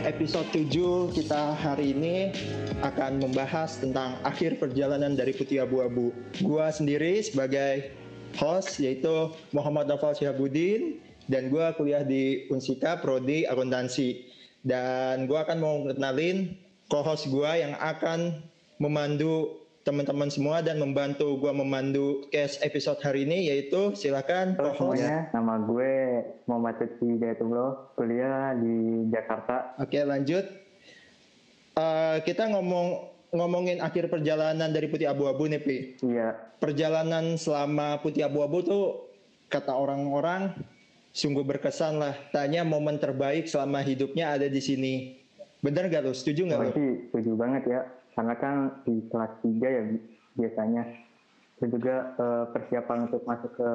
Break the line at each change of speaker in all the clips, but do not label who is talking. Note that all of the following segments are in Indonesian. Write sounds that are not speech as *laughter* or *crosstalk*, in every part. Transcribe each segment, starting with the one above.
Episode 7 kita hari ini akan membahas tentang akhir perjalanan dari Putih Abu-Abu. Gua sendiri sebagai host yaitu Muhammad Noval Syihabuddin dan gua kuliah di Unsika Prodi Akuntansi. Dan gua akan mau kenalin co-host gua yang akan memandu teman-teman semua dan membantu gua memandu case episode hari ini yaitu silakan
Halo semuanya, nama gue Muhammad Lutfi Hidayatullah, kuliah di Jakarta.
Oke lanjut. Eh, kita ngomong ngomongin akhir perjalanan dari Putih Abu-Abu nih Pi.
Iya,
Perjalanan selama Putih Abu-Abu tuh kata orang-orang sungguh berkesan lah. Tanya momen terbaik selama hidupnya ada di sini. Bener gak lo? Setuju gak
gue
lo?
setuju banget ya, karena kan di kelas 3 ya bi- biasanya. Dan juga eh, persiapan untuk masuk ke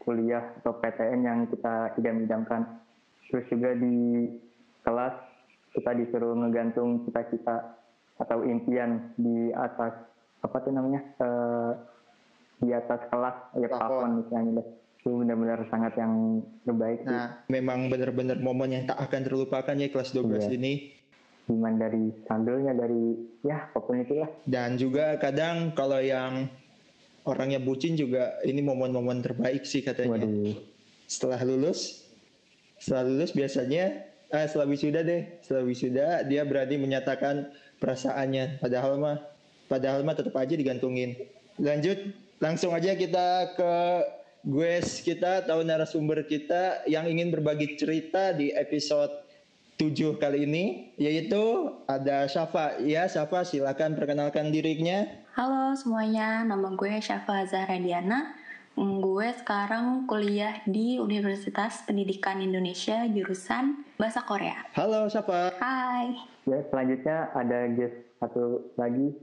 kuliah atau PTN yang kita idam-idamkan. Terus juga di kelas kita disuruh ngegantung cita-cita atau impian di atas apa tuh namanya eh, di atas kelas ya
Plafon.
misalnya itu benar-benar sangat yang terbaik sih.
Nah, memang bener-bener momen yang tak akan terlupakan ya kelas 12
Iya.
ini.
Cuman dari sambilnya dari ya apa pun itu lah
Dan juga kadang kalau yang orangnya bucin juga ini momen-momen terbaik sih katanya.
waduh.
Setelah lulus setelah lulus biasanya eh, setelah wisuda deh setelah wisuda dia berani menyatakan perasaannya. Padahal mah padahal mah tetap aja digantungin. Lanjut langsung aja kita ke gue kita tahu narasumber kita yang ingin berbagi cerita di episode 7 kali ini yaitu ada Syafa ya Syafa silakan perkenalkan dirinya
Halo semuanya, nama gue Syafa Zahra Diana. Mm, Gue sekarang kuliah di Universitas Pendidikan Indonesia jurusan Bahasa Korea.
halo Syafa
Hai.
ya selanjutnya ada guest satu lagi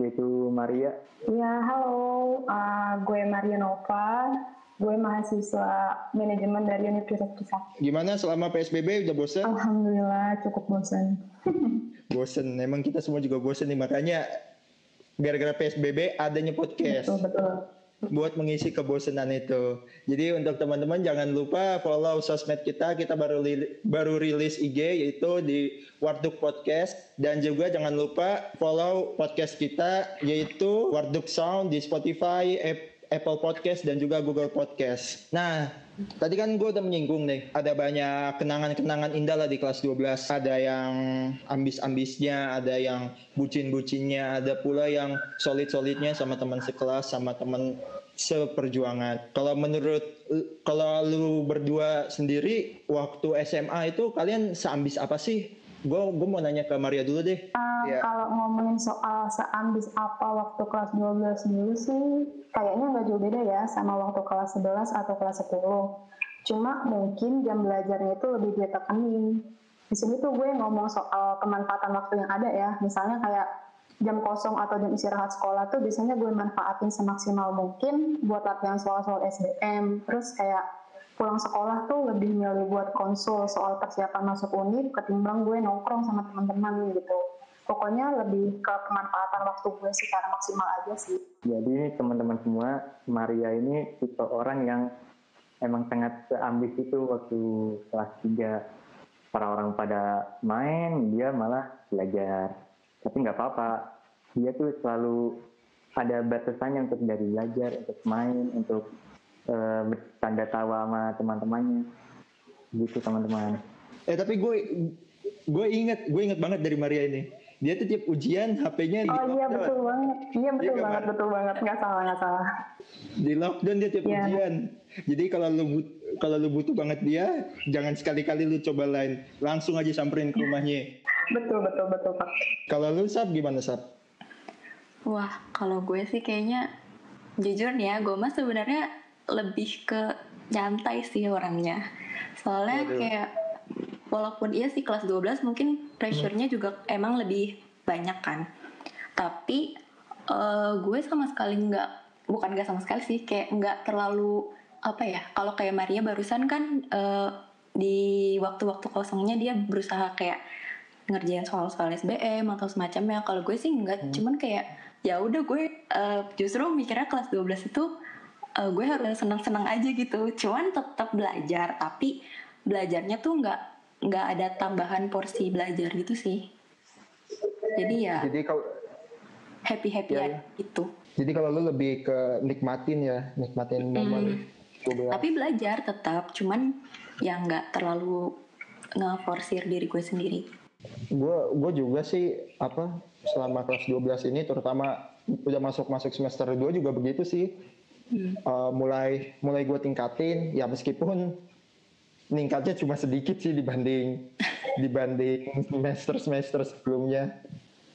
yaitu Maria
Ya, halo. Uh, gue Maria Nova. Gue mahasiswa manajemen dari Universitas Trisakti.
gimana selama PSBB udah bosan
Alhamdulillah cukup bosan. *laughs*
bosen. Emang kita semua juga bosen nih. Makanya gara-gara PSBB adanya podcast.
Betul, betul.
buat mengisi kebosanan itu. Jadi untuk teman-teman jangan lupa follow sosmed kita. Kita baru li- baru rilis IG yaitu di Warduk Podcast. Dan juga jangan lupa follow podcast kita yaitu Warduk Sound di Spotify Ap- Apple Podcast dan juga Google Podcast nah Tadi kan gue udah menyinggung nih, ada banyak kenangan-kenangan indah lah di kelas 12. Ada yang ambis-ambisnya, ada yang bucin-bucinnya, ada pula yang solid-solidnya sama teman sekelas, sama teman seperjuangan. Kalau menurut, kalau lu berdua sendiri, waktu SMA itu kalian seambis apa sih? Gue gue mau nanya ke Maria dulu deh.
Uh,
Iya.
Kalau ngomongin soal seambis apa waktu kelas 12 dulu sih, kayaknya nggak jauh beda ya sama waktu kelas 11 atau kelas 10. Cuma mungkin jam belajarnya itu lebih ditekenin. Di sini tuh gue ngomong soal kemanfaatan waktu yang ada ya. Misalnya kayak jam kosong atau jam istirahat sekolah tuh biasanya gue manfaatin semaksimal mungkin buat latihan soal-soal SBM. Terus kayak pulang sekolah tuh lebih milih buat konsul soal persiapan masuk univ ketimbang gue nongkrong sama teman-teman gitu. Pokoknya lebih ke pemanfaatan waktu gue secara maksimal aja sih.
jadi ini teman-teman semua Maria ini tipe orang yang emang sangat ambis itu waktu kelas 3 orang-orang pada main dia malah belajar. Tapi nggak apa-apa. Dia tuh selalu ada batasannya untuk dari belajar untuk main untuk eh, bercanda tawa sama teman-temannya. Gitu teman-teman.
Eh tapi gue gue inget gue inget banget dari Maria ini. Dia tuh tiap ujian HP-nya di
Oh iya
lockdown.
betul banget. Iya betul
Iya,
banget,
Kak.
betul banget. Nggak salah, nggak salah.
di lockdown dia tiap
Iya.
ujian. Jadi kalau lu but- kalau lu butuh banget dia, jangan sekali-kali lu coba lain, langsung aja samperin ke rumahnya.
Betul, betul, betul Pak.
Kalau lu sab gimana sab?
Wah, kalau gue sih kayaknya jujur nih ya, gue mah sebenarnya lebih ke nyantai sih orangnya. Soalnya
Waduh.
kayak walaupun iya sih kelas 12 mungkin pressure-nya juga emang lebih banyak kan. Tapi eh, gue sama sekali nggak bukan nggak sama sekali sih kayak nggak terlalu apa ya kalau kayak Maria barusan kan eh, di waktu-waktu kosongnya dia berusaha kayak ngerjain soal-soal SBM atau semacamnya. Kalau gue sih nggak cuman kayak ya udah gue eh, justru mikirnya kelas 12 itu eh, gue harus senang-senang aja gitu. Cuman tetap belajar tapi belajarnya tuh nggak nggak ada tambahan porsi belajar gitu sih. Jadi ya
Jadi kalau
happy happy
Iya,
aja gitu.
Jadi kalau lu lebih ke nikmatin ya, nikmatin momen 12.
tapi belajar tetap cuman ya nggak terlalu ngeforsir diri gue sendiri.
Gue gue juga sih apa selama kelas 12 ini terutama udah masuk masuk semester 2 juga begitu sih. Eh, mulai mulai gue tingkatin ya meskipun meningkatnya cuma sedikit sih dibanding *laughs* dibanding semester semester sebelumnya.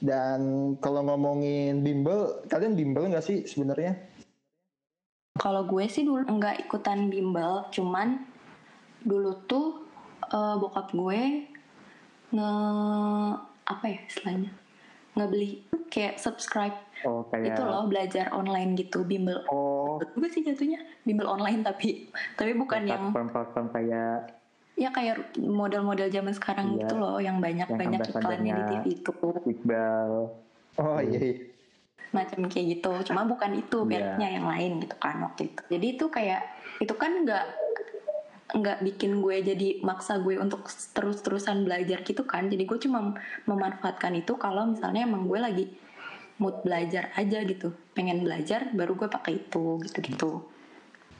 Dan kalau ngomongin bimbel kalian bimbel nggak sih sebenarnya?
Kalau gue sih dulu nggak ikutan bimbel, cuman dulu tuh eh, bokap gue nge apa ya istilahnya ngebeli kayak subscribe
Oh kayak
itu loh belajar online gitu bimbel
oh
juga sih jatuhnya bimbel online tapi tapi bukan yang
platform-platform kayak
ya kayak model-model zaman sekarang
Iya.
gitu loh yang banyak
Yang
banyak iklannya di TV itu
Iqbal.
oh iya, iya.
macam kayak gitu cuma bukan itu
Iya.
mereknya yang lain gitu kan waktu itu jadi itu kayak itu kan nggak nggak bikin gue jadi maksa gue untuk terus-terusan belajar gitu kan jadi gue cuma memanfaatkan itu kalau misalnya emang gue lagi mood belajar aja gitu pengen belajar baru gue pakai itu gitu-gitu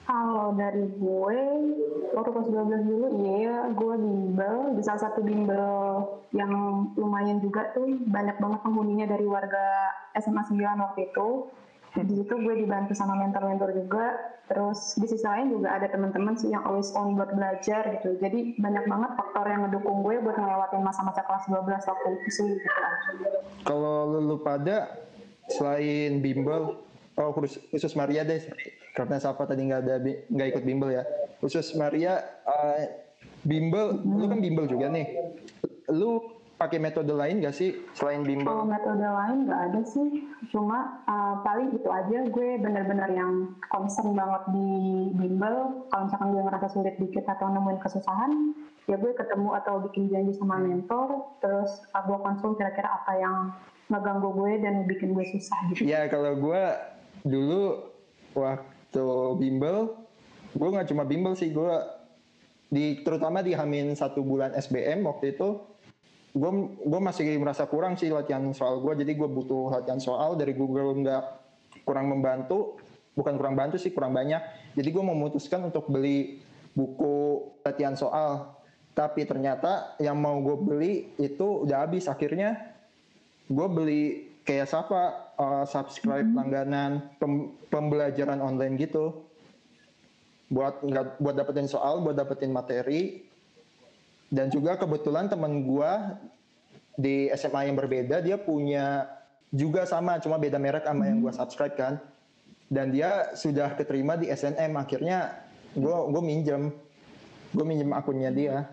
Kalau dari gue, waktu kelas 12 dulu, iya gue bimbel. Di salah satu bimbel yang lumayan juga tuh, banyak banget penghuninya dari warga SMA 9 waktu itu. Di situ gue dibantu sama mentor-mentor juga. Terus di sisi lain juga ada teman-teman sih yang always on buat belajar gitu. Jadi banyak banget faktor yang ngedukung gue buat ngelewatin masa-masa kelas 12 waktu itu sih gitu.
kalau lu, pada selain bimbel oh khusus, Maria deh karena Safa tadi nggak ada nggak ikut bimbel ya khusus Maria eh, bimbel lu kan bimbel juga nih lu pakai metode lain gak sih selain
Kalau
bimbel
metode lain nggak ada sih, cuma uh, paling itu aja. Gue bener-bener yang concern banget di bimbel. Kalau misalkan gue ngerasa sulit dikit atau nemuin kesusahan, ya gue ketemu atau bikin janji sama mentor, terus uh, gue konsul kira-kira apa yang ngeganggu gue dan bikin gue susah gitu.
ya kalau gue dulu waktu bimbel gue nggak cuma bimbel sih. Gue di terutama di Hamin satu bulan SBM waktu itu gue gue masih merasa kurang sih latihan soal gue jadi gue butuh latihan soal dari Google nggak kurang membantu. Bukan kurang bantu sih kurang banyak. Jadi gue memutuskan untuk beli buku latihan soal. Tapi ternyata yang mau gue beli itu udah habis. Akhirnya gue beli kayak Safa uh, subscribe langganan pem- pembelajaran online gitu. Buat nggak buat dapetin soal buat dapetin materi dan juga kebetulan teman gua di SMA yang berbeda dia punya juga sama cuma beda merek sama yang gua subscribe kan. Dan dia sudah keterima di SNM akhirnya gua gue minjem. Gue minjem akunnya dia.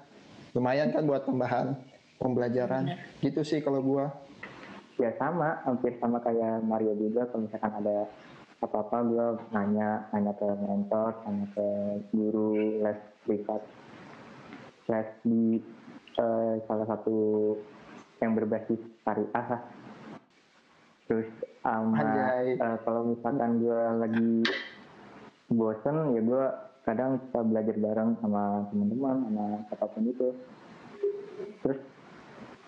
Lumayan kan buat tambahan pembelajaran. Gitu sih kalau gua.
Ya sama, hampir sama kayak Mario juga. Kalau misalkan ada apa-apa gue nanya, nanya ke mentor, nanya ke guru les privat, les di eh, salah satu yang berbasis syariah lah. Terus
Anjay.
eh, kalau misalkan gue lagi bosen ya gue kadang suka belajar bareng sama teman-teman sama apa pun itu terus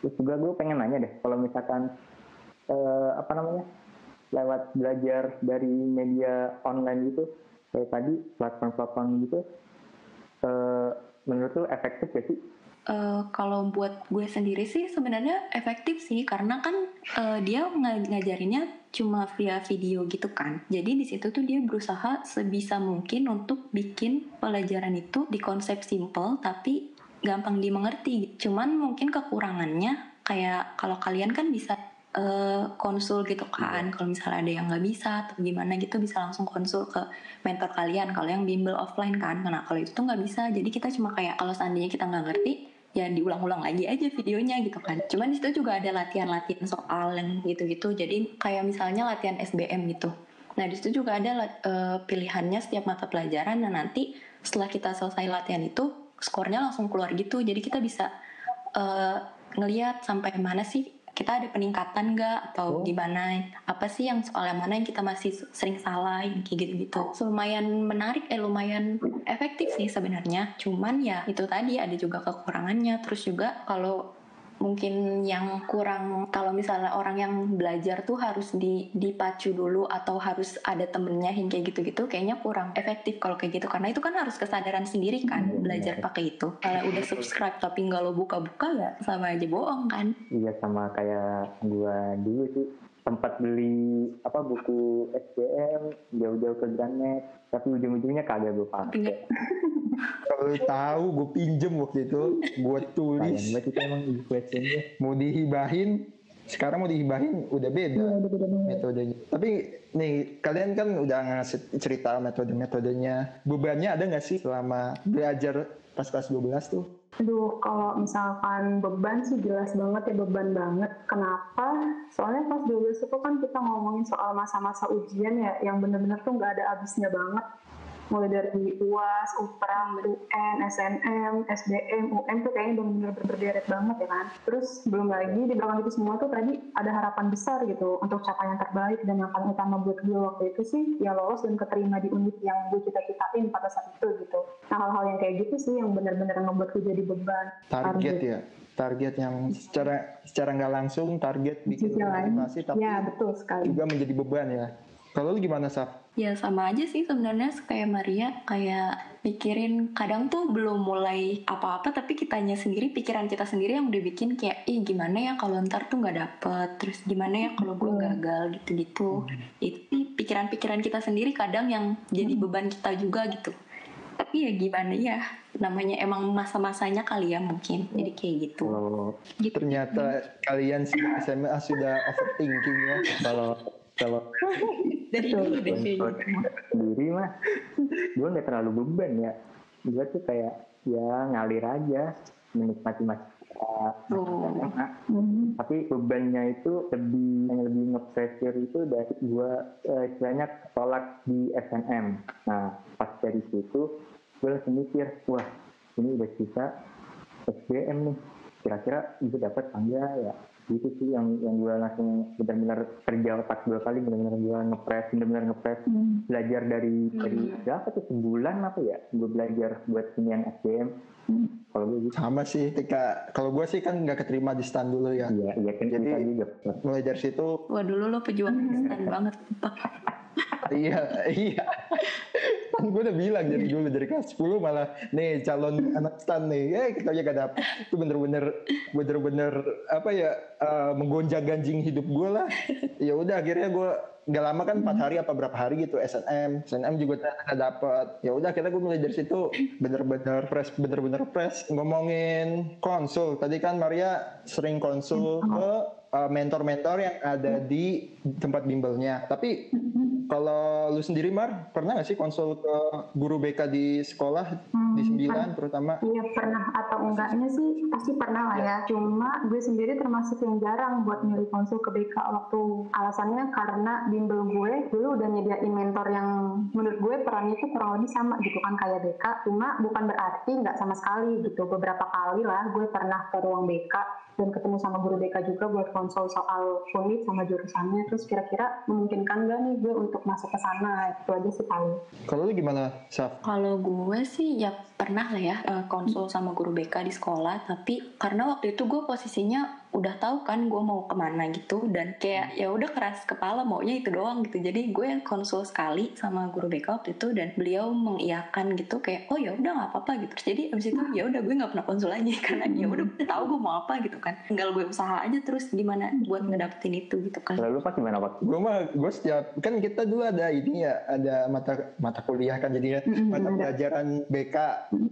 terus juga gue pengen nanya deh kalau misalkan eh, apa namanya lewat belajar dari media online gitu kayak tadi platform-platform gitu menurut lu efektif gak sih
Eh, kalau buat gue sendiri sih sebenarnya efektif sih karena kan eh, dia nga- ngajarinnya cuma via video gitu kan. Jadi di situ tuh dia berusaha sebisa mungkin untuk bikin pelajaran itu di konsep simple tapi gampang dimengerti. Cuman mungkin kekurangannya kayak kalau kalian kan bisa eh, konsul gitu kan. Kalau misalnya ada yang nggak bisa atau gimana gitu bisa langsung konsul ke mentor kalian. Kalau yang bimbel offline kan, nah kalau itu tuh nggak bisa. Jadi kita cuma kayak kalau seandainya kita nggak ngerti ya diulang-ulang lagi aja videonya gitu kan. Cuman di situ juga ada latihan-latihan soal yang gitu-gitu. Jadi kayak misalnya latihan SBM gitu. Nah di situ juga ada eh, pilihannya setiap mata pelajaran. Nah nanti setelah kita selesai latihan itu skornya langsung keluar gitu. Jadi kita bisa eh, ngeliat sampai mana sih kita ada peningkatan nggak? Atau
Oh.
gimana? Apa sih yang soal yang mana yang kita masih sering salah yang kayak gitu-gitu? So, lumayan menarik eh lumayan efektif sih sebenarnya. Cuman ya itu tadi ada juga kekurangannya. Terus juga kalau mungkin yang kurang kalau misalnya orang yang belajar tuh harus di, dipacu dulu atau harus ada temennya yang kayak gitu-gitu kayaknya kurang efektif kalau kayak gitu. Karena itu kan harus kesadaran sendiri kan
Hmm,
belajar
benar.
pakai itu. Kalau udah subscribe tapi nggak lo buka-buka ya sama aja bohong kan.
Iya sama kayak gua dulu sih sempat beli apa buku SPM jauh-jauh ke Gramet tapi ujung-ujungnya kagak gue pakai. *laughs*
Kalau tahu gue pinjem waktu itu buat tulis
banget itu emang
mau dihibahin sekarang mau dihibahin udah beda
Iya, udah beda
metodenya. Tapi nih kalian kan udah ngasih cerita metode-metodenya. Bebannya ada nggak sih selama belajar pas kelas 12 tuh?
Aduh, kalau misalkan beban sih jelas banget ya beban banget. Kenapa? Soalnya pas 12 itu kan kita ngomongin soal masa-masa ujian ya, yang bener-bener tuh nggak ada habisnya banget. Mulai dari UAS, UPRA, UN, SNM, SBM, UM tuh kayaknya bener-bener berderet banget ya kan. Terus belum lagi di belakang itu semua tuh tadi ada harapan besar gitu untuk capaian terbaik dan yang paling utama buat gue waktu itu sih ya lolos dan keterima di unit yang gue cita-citain pada saat itu gitu. Nah hal-hal yang kayak gitu sih yang benar-benar ngebuat gue jadi beban.
Target ya. Target yang secara secara nggak langsung target bikin motivasi tapi
Ya betul sekali.
juga menjadi beban ya. Kalau lu gimana Saf?
Ya sama aja sih sebenarnya kayak Maria kayak mikirin kadang tuh belum mulai apa-apa tapi kitanya sendiri pikiran kita sendiri yang udah bikin kayak ih gimana ya kalau ntar tuh nggak dapet terus gimana ya kalau gue gagal gitu-gitu. Itu pikiran-pikiran kita sendiri kadang yang jadi beban kita juga gitu. Tapi ya gimana ya namanya emang masa-masanya kali ya mungkin jadi kayak gitu.
Kalau
gitu.
Ternyata kalian sih SMA sudah overthinking ya.
kalau kalau *laughs*
dari dulu deh kayak
untuk sendiri mah gue nggak terlalu beban ya. Gue tuh kayak ya ngalir aja menikmati masa
Oh.
Hmm.
tapi bebannya itu lebih yang lebih nge-pressure itu dari gue eh, istilahnya tolak di SNM nah pas dari situ gue langsung mikir wah ini udah sisa SBM nih. Kira-kira gue dapat apa enggak ya itu sih yang yang gue langsung benar-benar kerja otak dua kali benar-benar gue ngepres benar-benar ngepres
Hmm.
belajar dari dari berapa tuh? Sebulan apa ya? Gue belajar buat inian SBM
Hmm.
kalau gue gitu.
Sama sih, ketika kalau gue sih kan nggak keterima di stand dulu ya.
iya iya kan
Jadi- Mulai dari situ,
wah dulu lo pejuang instan banget
iya, iya. Kan gue udah bilang dari dulu dari kelas 10 malah nih calon anak stand nih, eh kita aja gak dapet. Itu bener-bener, bener-bener apa ya eh, menggonjang ganjing hidup gue lah. Ya udah akhirnya gue nggak lama kan empat hari apa berapa hari gitu SNM SNM juga ternyata dapet ya udah akhirnya gue mulai dari situ bener-bener fresh bener-bener fresh ngomongin konsul tadi kan Maria sering konsul ke uh, mentor-mentor yang ada di tempat bimbelnya tapi kalau lu sendiri Mar pernah nggak sih konsul ke guru BK di sekolah di sembilan terutama
Iya pernah atau enggaknya sih pasti pernah lah ya. Cuma gue sendiri termasuk yang jarang buat nyari konsul ke BK waktu alasannya karena bimbel gue dulu udah nyediain mentor yang menurut gue perannya itu kurang lebih sama gitu kan kayak BK. Cuma bukan berarti nggak sama sekali gitu. Beberapa kali lah gue pernah ke ruang BK dan ketemu sama guru BK juga buat konsul soal unit sama jurusannya. Terus kira-kira memungkinkan nggak nih gue untuk masuk ke sana? Itu aja sih paling.
kalau lu gimana Saf
Kalau gue sih ya pernah lah ya eh, konsul sama guru BK di sekolah, tapi karena waktu itu gue posisinya udah tahu kan gue mau ke mana gitu? Dan kayak ya udah keras kepala maunya itu doang gitu. Jadi gue yang konsul sekali sama guru BK waktu itu dan beliau mengiyakan gitu kayak oh ya udah nggak apa-apa gitu. Terus jadi abis itu ya udah gue nggak pernah konsul lagi *laughs* karena ya udah gue tahu gue mau apa gitu kan. Tinggal gue usaha aja terus gimana buat ngedapetin itu gitu kan.
kalau lu pas gimana pak?
Gue mah gue setiap kan kita dulu ada ini ya ada mata mata kuliah kan jadinya mata pelajaran BK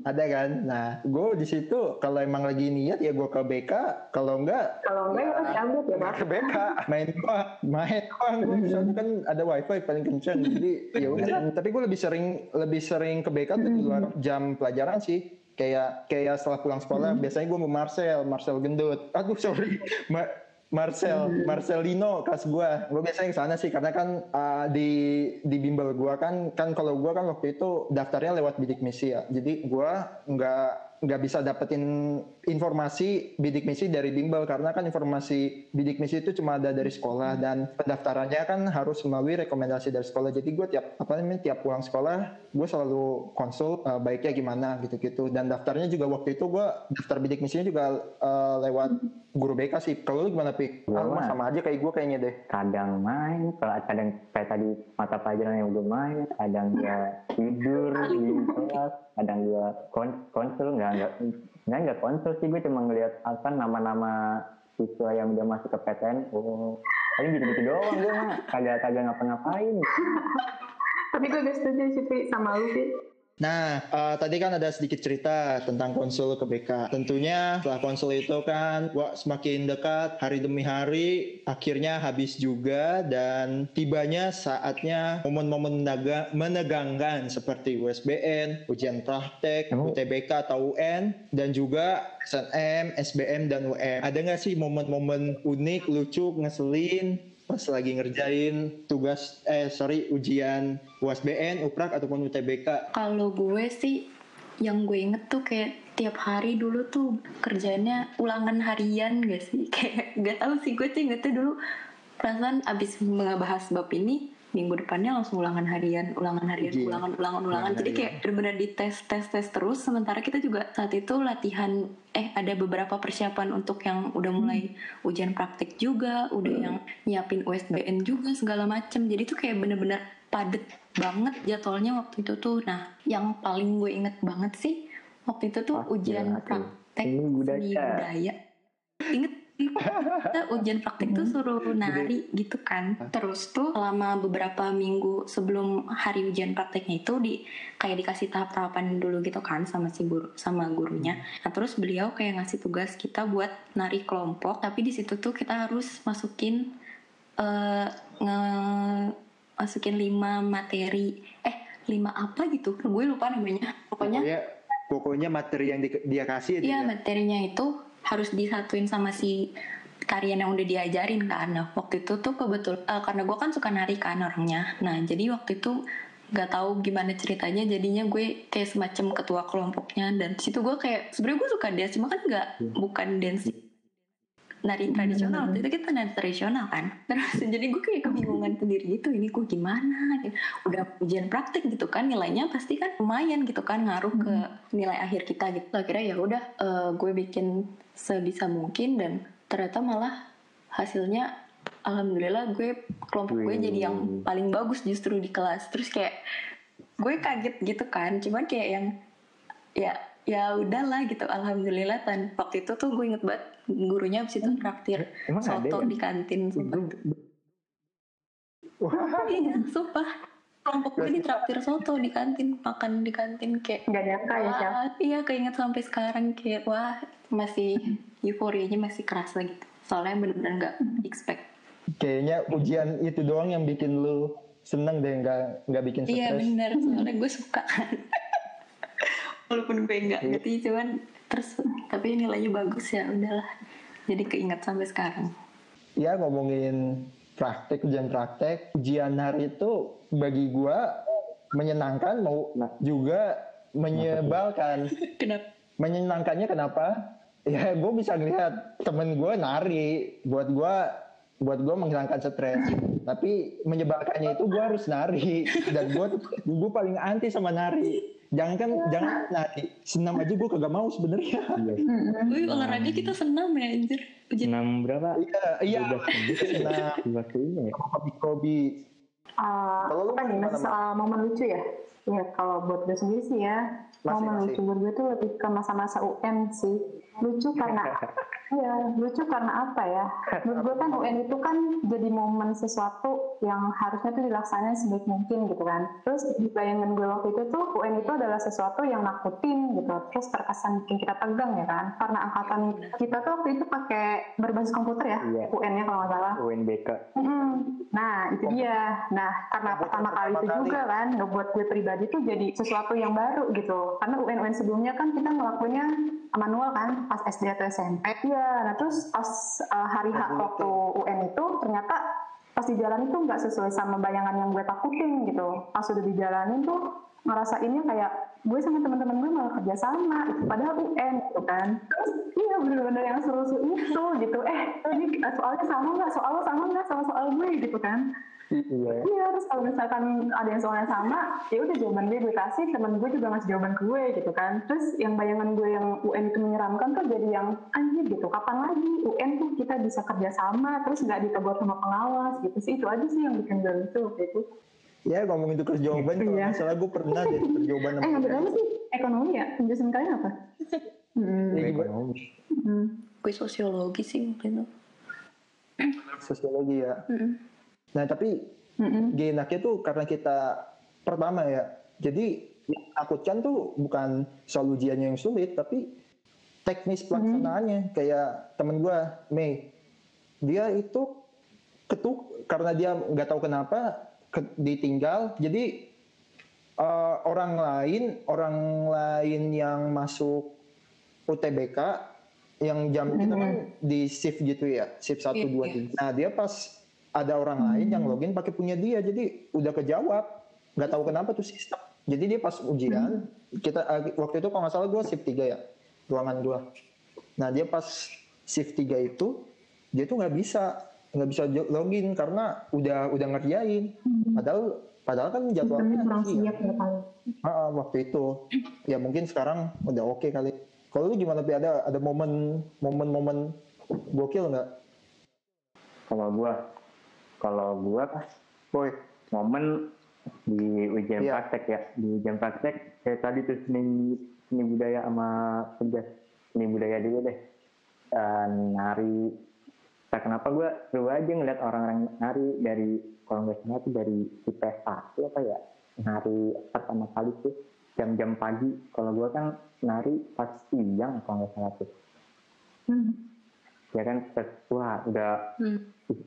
ada kan? Nah gue di situ kalau emang lagi niat ya gue ke BK kalau enggak
Kalau enggak ya. cabut ya Pak.
ke BK main doang. Main doang. Gue sana kan ada wifi paling kenceng. Jadi ya udah. Tapi gue lebih sering lebih sering ke BK tuh di luar jam pelajaran sih. Kayak kayak setelah pulang sekolah biasanya gue mau Marcel Marcel gendut. Aduh sorry. Ma- Marcel, Marcelino kelas gua. Gua biasanya ke sana sih karena kan uh, di di bimbel gua kan kan kalau gua kan waktu itu daftarnya lewat bidik misi ya. Jadi gua nggak nggak bisa dapetin informasi bidik misi dari bimbel karena kan informasi bidik misi itu cuma ada dari sekolah dan pendaftarannya kan harus melalui rekomendasi dari sekolah. Jadi gue tiap apa namanya tiap pulang sekolah gue selalu konsul uh, baiknya gimana gitu-gitu. Dan daftarnya juga waktu itu gue daftar bidik misinya juga uh, lewat guru BK sih. Kalau lu gimana pi?
Mah-
sama aja kayak gue kayaknya deh.
kadang main kalau kadang kayak tadi mata pelajaran yang udah main kadang dia tidur di *laughs* kelas kadang kon konsul nggak nggak nggak nggak konsul sih gue cuma ngeliat apa nama-nama siswa yang udah masuk ke PTN oh paling gitu-gitu doang gue mah. Kagak kagak ngapa-ngapain.
Tapi gue gak setuju sih sama lu Pi.
Nah, eh, tadi kan ada sedikit cerita tentang konsul ke BK. Tentunya setelah konsul itu kan wah, semakin dekat hari demi hari, akhirnya habis juga dan tibanya saatnya momen-momen menegangkan seperti USBN, ujian praktek,
Emang-
UTBK atau UN, dan juga SNM, SBM, dan UM. Ada nggak sih momen-momen unik, lucu, ngeselin pas lagi ngerjain tugas eh sorry ujian USBN, UPRAK ataupun UTBK
Kalau gue sih yang gue inget tuh kayak tiap hari dulu tuh kerjanya ulangan harian gak sih? *laughs* Kayak gak tahu sih gue tuh ingetnya dulu perasaan abis ngebahas bab ini minggu depannya langsung ulangan harian, ulangan harian,
Ujian.
ulangan, ulangan, ulangan. Jadi kayak benar-benar di tes, tes, terus. Sementara kita juga saat itu latihan, eh ada beberapa persiapan untuk yang udah mulai ujian praktik juga, udah yang nyiapin USBN juga segala macem. Jadi tuh kayak bener-bener padet banget jadwalnya waktu itu tuh. Nah, yang paling gue inget banget sih waktu itu tuh
Pasti
ujian
tuh.
praktek
Seni budaya.
Inget kita ujian praktek tuh suruh nari gitu kan. Terus tuh selama beberapa minggu sebelum hari ujian prakteknya itu di kayak dikasih tahap tahapan dulu gitu kan sama si guru sama gurunya. Nah terus beliau kayak ngasih tugas kita buat nari kelompok. Tapi di situ tuh kita harus masukin eh nge masukin lima materi eh lima apa gitu gue lupa namanya pokoknya
Pokoknya, pokoknya materi yang di- dia kasih
Iya
ya.
materinya itu harus disatuin sama si tarian yang udah diajarin kan. Nah waktu itu tuh kebetul eh, karena gue kan suka nari kan orangnya. Nah jadi waktu itu nggak tahu gimana ceritanya jadinya gue kayak semacam ketua kelompoknya dan situ gue kayak sebenarnya gue suka dance cuma kan nggak bukan dance nari tradisional. waktu itu kita nari tradisional kan. Terus *laughs* jadi gue kayak kebingungan sendiri gitu ini gue gimana? Udah ujian praktek gitu kan. Nilainya pasti kan lumayan gitu kan ngaruh ke nilai akhir kita gitu. Akhirnya ya udah eh, gue bikin sebisa mungkin dan ternyata malah hasilnya alhamdulillah gue kelompok gue jadi yang paling bagus justru di kelas. Terus kayak gue kaget gitu kan. Cuman kayak yang ya ya udahlah gitu. Alhamdulillah dan waktu itu tuh gue inget banget gurunya abis itu traktir
emang ada
soto
ya
di kantin sumpah
Gue- *laughs*
iya sumpah. Kelompok gue ditraktir soto di kantin makan di kantin kayak
Gak nyangka ya
wah, iya keinget sampai sekarang kayak wah masih *laughs* euforianya masih kerasa gitu. Soalnya bener-bener nggak expect.
Kayaknya ujian itu doang yang bikin lu seneng deh, nggak nggak bikin
iya
stres.
bener. Soalnya gue suka. Kan *laughs* walaupun gue nggak ngerti cuman terus tapi nilainya bagus ya udahlah jadi keinget sampai sekarang
Ya ngomongin praktek, ujian praktek, ujian hari itu bagi gua menyenangkan mau
Nah.
juga menyebalkan. *laughs*
kenapa
Menyenangkannya kenapa? Ya gue bisa ngeliat temen gue nari, buat gua buat gue menghilangkan stres. Tapi menyebalkannya itu gue harus nari dan gue gue paling anti sama nari. Jangan kan jangan nari, senam aja gue kagak mau sebenarnya.
Iya.
Wih olahraga kita senam ya anjir. Ujian
enam berapa?
Iya, iya.
12 menit.
Senam,
dua kayaknya ya
hobi-hobi.
Uh,
Kalau lu
apa nih
gimana,
masih soal momen lucu ya? Ya kalau buat gue sendiri sih ya, momen lucu buat gue tuh lebih ke masa-masa UN sih. Lucu *laughs* karena, ya lucu karena apa ya? Menurut gue kan UN itu kan jadi momen sesuatu yang harusnya tuh dilaksanain sebaik mungkin gitu kan. Terus di bayangan gue waktu itu tuh UN itu adalah sesuatu yang nakutin gitu. Terus terkesan bikin kita tegang ya kan. Karena angkatan kita tuh waktu itu pakai berbasis komputer ya,
Iya.
UN-nya kalau nggak salah.
UNBK
Mm-mm. Nah itu dia. Nah karena pertama kali itu juga kan ngebuat gue pribadi tuh jadi sesuatu yang baru gitu. Karena UN-UN sebelumnya kan kita ngelakuinnya manual kan pas SD atau SMP. Iya. Nah terus pas uh, hari H waktu UN itu ternyata pas di jalan itu nggak sesuai sama bayangan yang gue takutin gitu. Pas udah dijalanin tuh ngerasainnya kayak gue sama teman-teman gue malah kerja sama itu padahal UN gitu kan. Terus iya bener-bener yang seru-seru itu gitu. Eh ini soalnya sama nggak? Soalnya sama nggak sama soal gue gitu kan?
Iya.
Iya terus kalau misalkan ada yang soalnya sama ya udah jawaban gue gue kasih temen gue juga ngasih jawaban ke gue gitu kan. Terus yang bayangan gue yang UN itu menyeramkan tuh jadi yang anjir gitu. Kapan lagi UN tuh kita bisa kerja sama terus nggak ditegur sama pengawas? Gitu sih itu aja sih yang bikin gue lucu waktu itu
Ya ngomongin tukar jawaban kalau
Iya.
nggak salah gue pernah deh jawaban
eh ngambil apa sih ekonomi ya penjelasan kalian apa *laughs* hmm.
Ya,
ekonomi
Hmm.
gue sosiologi sih waktu itu *clears throat*
sosiologi ya.
Mm-mm.
Nah tapi gak enaknya tuh karena kita pertama ya. Jadi takutkan tuh bukan soal ujiannya yang sulit, tapi teknis pelaksanaannya. Kayak temen gua Mei, dia itu ketuk karena dia nggak tahu kenapa ke- ditinggal. Jadi eh, orang lain, orang lain yang masuk UTBK yang jam kita kan di shift gitu ya, shift satu
Iya,
dua
iya.
tiga. Nah dia pas ada orang lain yang login pakai punya dia, jadi udah kejawab. Nggak tahu kenapa tuh sistem. Jadi dia pas ujian, kita eh, waktu itu kalau nggak salah gue shift 3 ya, ruangan gua. Nah dia pas shift 3 itu, dia tuh nggak bisa nggak bisa login karena udah udah ngerjain. Padahal padahal kan jadwalnya
kurang siap. ya kali
Ah, waktu itu. Ya mungkin sekarang udah oke kali. Kalau lu gimana Pi? ada ada momen momen momen gokil nggak?
Kalau gua kalau gua pas
boy
momen di ujian
Iya.
praktek ya. Di ujian praktek kayak tadi tuh seni seni budaya sama tugas seni budaya dulu deh. Dan nari nah, kenapa gue seru aja ngeliat orang-orang nari dari kalau nggak salah tuh dari IPS satu apa ya nari pertama kali tuh jam-jam pagi kalau gue kan nari pas siang kalau nggak salah tuh
Hmm.
ya kan wah udah
Hmm.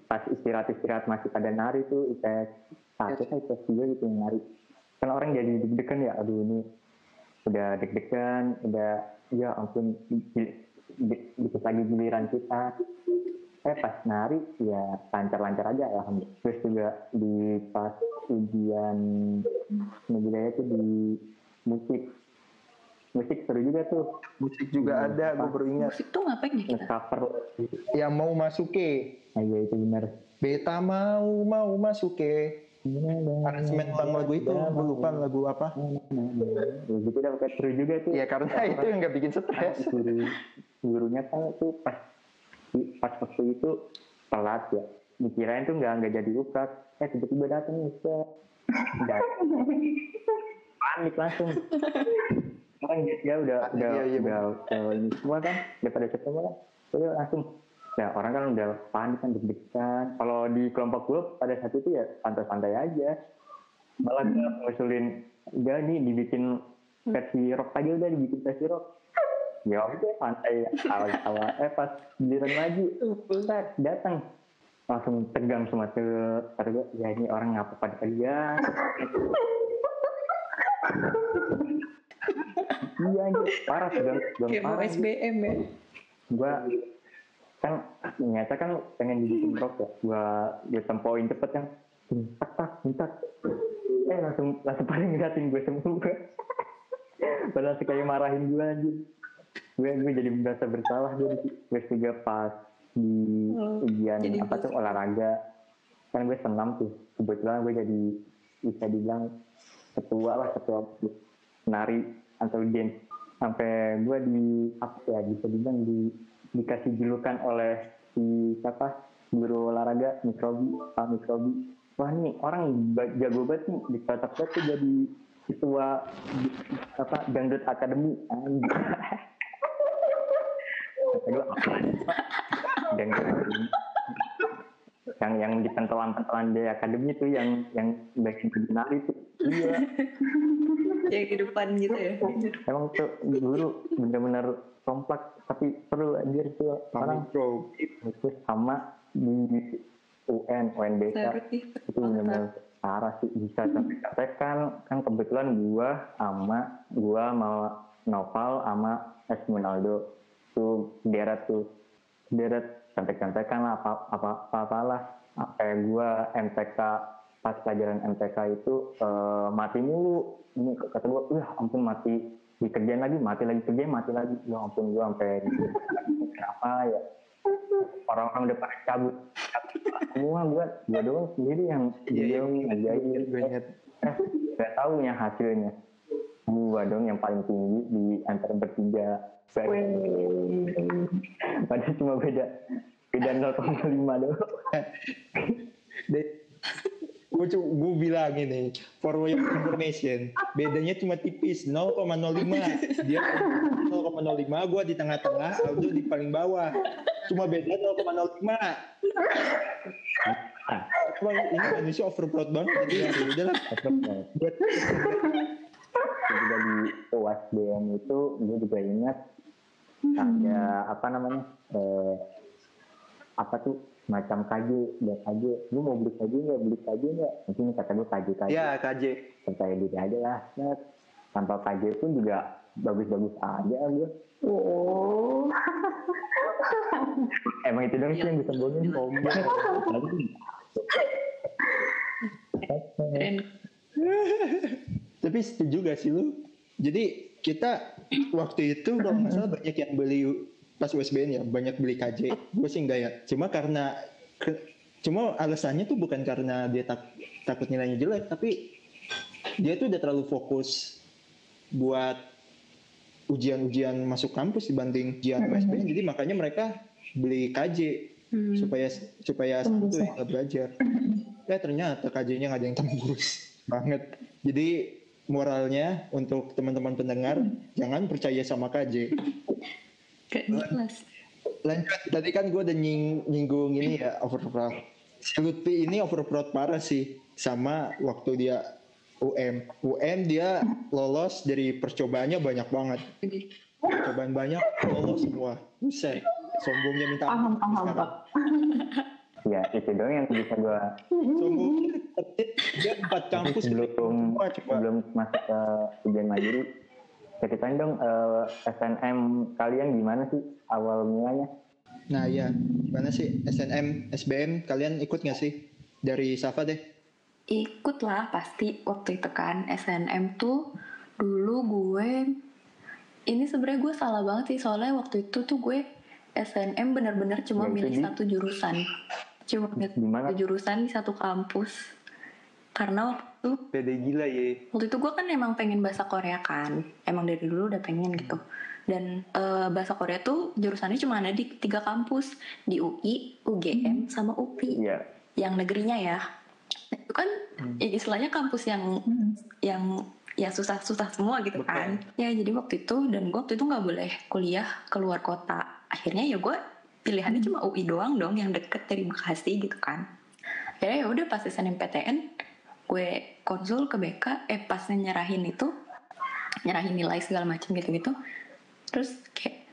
pas istirahat istirahat masih pada nari tuh IPS satu kan IPS tiga gitu yang nari kan orang jadi deg-degan ya aduh ini udah deg-degan udah ya ampun di- di- dikit lagi giliran kita eh pas nari ya lancar-lancar aja alhamdulillah. Terus juga di pas ujian seni budaya tuh di musik. Musik seru juga tuh.
Musik juga ada gue baru ingat.
Musik tuh ngapain ya kita
nge-cover.
Yang mau masuk ke
ah iya itu benar
beta mau mau masuk ke aransemen ulang lagu itu gue lupa lagu apa.
Ya, gitu dah kayak seru juga tuh.
Ya karena itu yang nggak bikin stres.
Guru gurunya kan tuh pas pas waktu itu telat ya. Dikirain tuh nggak nggak jadi ukat eh tiba-tiba datang nih datang *laughs* panik langsung. Orang dia, udah
Panik,
udah
iya, iya,
udah ini semua kan udah pada siap semua kan jadi langsung. Ya orang kan udah panik kan deg-degan. Kalau di kelompok gue pada saat itu ya santai-santai aja. Malah gue ngusulin udah nih dibikin versi rock aja udah dibikin versi rock ya udah santai awal awal eh pas giliran lagi Ustaz, datang. Langsung tegang semua tuh kata gue ya ini orang ngapa pada tegang iya anjir parah tegang tegang
kayak
parah.
SBM ya.
Gua kan nyata kan pengen dibikin rock ya. Gua dia tempoin cepet kan. Tak tak tak eh langsung langsung paling ngeliatin gue semua. Padahal kayak marahin gue anjir gue gue jadi merasa bersalah gue gue juga pas di
Oh,
ujian
jadi
apa tuh olahraga. Kan gue senam tuh kebetulan gue jadi bisa dibilang ketua lah ketua nari atau dance sampai gue di apa ya bisa dibilang di dikasih julukan oleh si siapa guru olahraga mikrobi pak mikrobi wah nih orang jago banget nih dicocok banget tuh jadi ketua di- apa dangdut akademi *laughs* gue apa? Yang yang di pentolan-pentolan di akademi tuh yang yang bagian nari tuh iya.
Yang di depan gitu ya?
Emang tuh guru bener-bener komplek tapi seru anjir tuh orang. Itu sama di UN UNBK itu bener-bener parah sih bisa sampai sampai kan kan kebetulan gua sama gua mau Noval sama Esmunaldo tuh deret tuh. Deret cantik-cantikan lah apa apa apa, lah sampai gua MTK pas pelajaran MTK itu eh, mati mulu. Ini kata gue wah ampun mati. Dikerjain lagi mati lagi kerjain mati lagi. Ya ampun gue sampai kenapa ya? Orang-orang udah pada cabut. Semua gue gue doang sendiri yang
Iya, iya.
diem ngerjain.
Gue ingat.
eh gak taunya hasilnya gue dong yang paling tinggi di antara bertiga padahal cuma beda beda *laughs* 0,5 doang.
Gue gue bilang ini for your information bedanya cuma tipis 0,05 dia 0,05 gue di tengah-tengah Aldo di paling bawah. Cuma beda 0,05 Emang ini manusia overproud banget jadi ya udah lah. Buat
Juga di USBM itu gue juga ingat ada apa namanya eh, apa tuh macam KJ ya KJ lu mau beli KJ nggak? Beli KJ nggak? Mungkin kata gue KJ KJ
ya KJ
percaya diri aja lah Net. tanpa KJ pun juga bagus-bagus aja gue
Oh,
emang itu dong sih yang bisa bohongin sombong
Keren.
Tapi setuju gak sih lu? Jadi kita waktu itu kalau nggak salah banyak yang beli pas USBN ya banyak beli KJ gue sih enggak ya. Cuma karena ke- cuma alasannya tuh bukan karena dia tak, takut nilainya jelek tapi dia tuh udah terlalu fokus buat ujian-ujian masuk kampus dibanding ujian USBN jadi makanya mereka beli KJ
Hmm.
supaya supaya satu yang belajar. Ya ternyata KJ-nya nggak ada yang tembus. *laughs* Banget. Jadi moralnya untuk teman-teman pendengar jangan percaya sama KJ
jelas. *laughs*
lanjut tadi kan gue udah nying, nyinggung ini ya overproud. Si Lutfi ini overproud parah sih sama waktu dia UM UM dia lolos dari percobaannya banyak banget. Percobaan banyak lolos semua. Buset sombongnya minta
paham paham. *laughs*
ya itu dong yang bisa gue
dia empat kampus. coba
sebelum masuk ke ujian mandiri ceritain dong eh, SNM kalian gimana sih awal mulanya?
Nah ya gimana sih SNM SBM kalian ikut nggak sih? Dari Safa deh.
Ikut lah pasti. Waktu itu kan SNM tuh dulu gue ini sebenarnya gue salah banget sih. Soalnya waktu itu tuh gue SNM bener-bener cuma
Ya,
milih satu jurusan cuma
Gimana?
jurusan di satu kampus. Karena waktu
beda gila ya
waktu itu gue kan emang pengen bahasa Korea kan. Emang dari dulu udah pengen gitu. Dan eh, bahasa Korea tuh jurusannya cuma ada di tiga kampus. Di UI, UGM, sama UPI
Iya.
Yang negerinya ya. Itu kan ya istilahnya kampus yang yang ya susah-susah semua gitu
Betul.
kan. Ya jadi waktu itu dan gue waktu itu nggak boleh kuliah keluar kota. Akhirnya ya gue pilihannya cuma UI doang dong yang deket dari Bekasi gitu kan. Akhirnya ya udah pas SNMPTN gue konsul ke BK eh pas nyerahin itu nyerahin nilai segala macam gitu-gitu. Terus kayak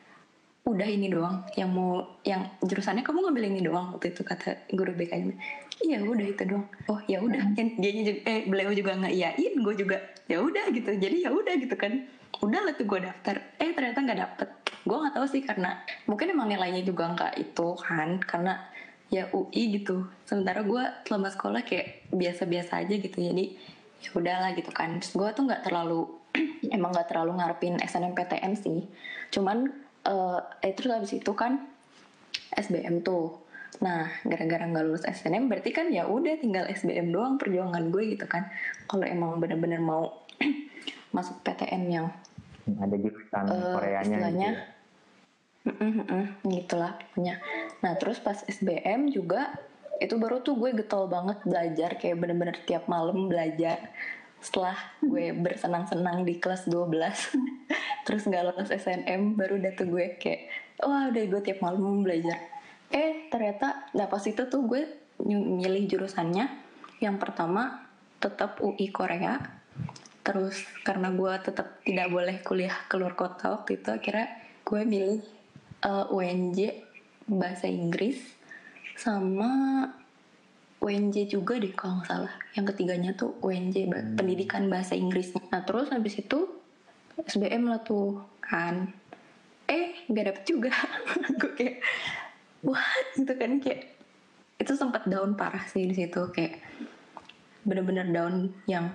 udah ini doang yang mau yang jurusannya kamu ngambil ini doang waktu itu kata guru BK nya iya udah itu doang. Oh ya udah. Kan dia juga eh beliau juga nggak iyain gue juga ya udah gitu. Jadi ya udah gitu kan. Udah lah tuh gue daftar. Eh ternyata nggak dapet gue nggak tahu sih karena mungkin emang nilainya juga nggak itu kan karena ya UI gitu. Sementara gue selama sekolah kayak biasa-biasa aja gitu jadi ya udahlah gitu kan. Gue tuh nggak terlalu *clears throat* emang nggak terlalu ngarepin SNMPTN sih. Cuman eh eh, terus habis itu kan SBM tuh. Nah gara-gara nggak lulus SNM berarti kan ya udah tinggal SBM doang perjuangan gue gitu kan. Kalau emang bener-bener mau *clears throat* masuk PTN yang
ada jurusan
Eh,
Koreanya gitu
istilahnya
ya.
Mm-mm, mm-mm, gitulah punya. Nah terus pas SBM juga itu baru tuh gue getol banget belajar kayak bener-bener tiap malam belajar. Setelah gue bersenang-senang di kelas 12 *laughs* terus nggak lolos SNM baru udah tuh gue kayak wah udah gue tiap malam belajar. Eh ternyata nah pas itu tuh gue milih jurusannya yang pertama tetap UI Korea terus karena gue tetap tidak boleh kuliah keluar kota waktu itu akhirnya gue milih eh, UNJ bahasa Inggris sama UNJ juga deh kalau nggak salah. Yang ketiganya tuh UNJ ba- pendidikan bahasa Inggris nah terus habis itu SBM lah tuh kan. Eh nggak dapet juga. *laughs* Gue kayak what? Gitu kan kayak itu sempat down parah sih di situ kayak bener-bener down yang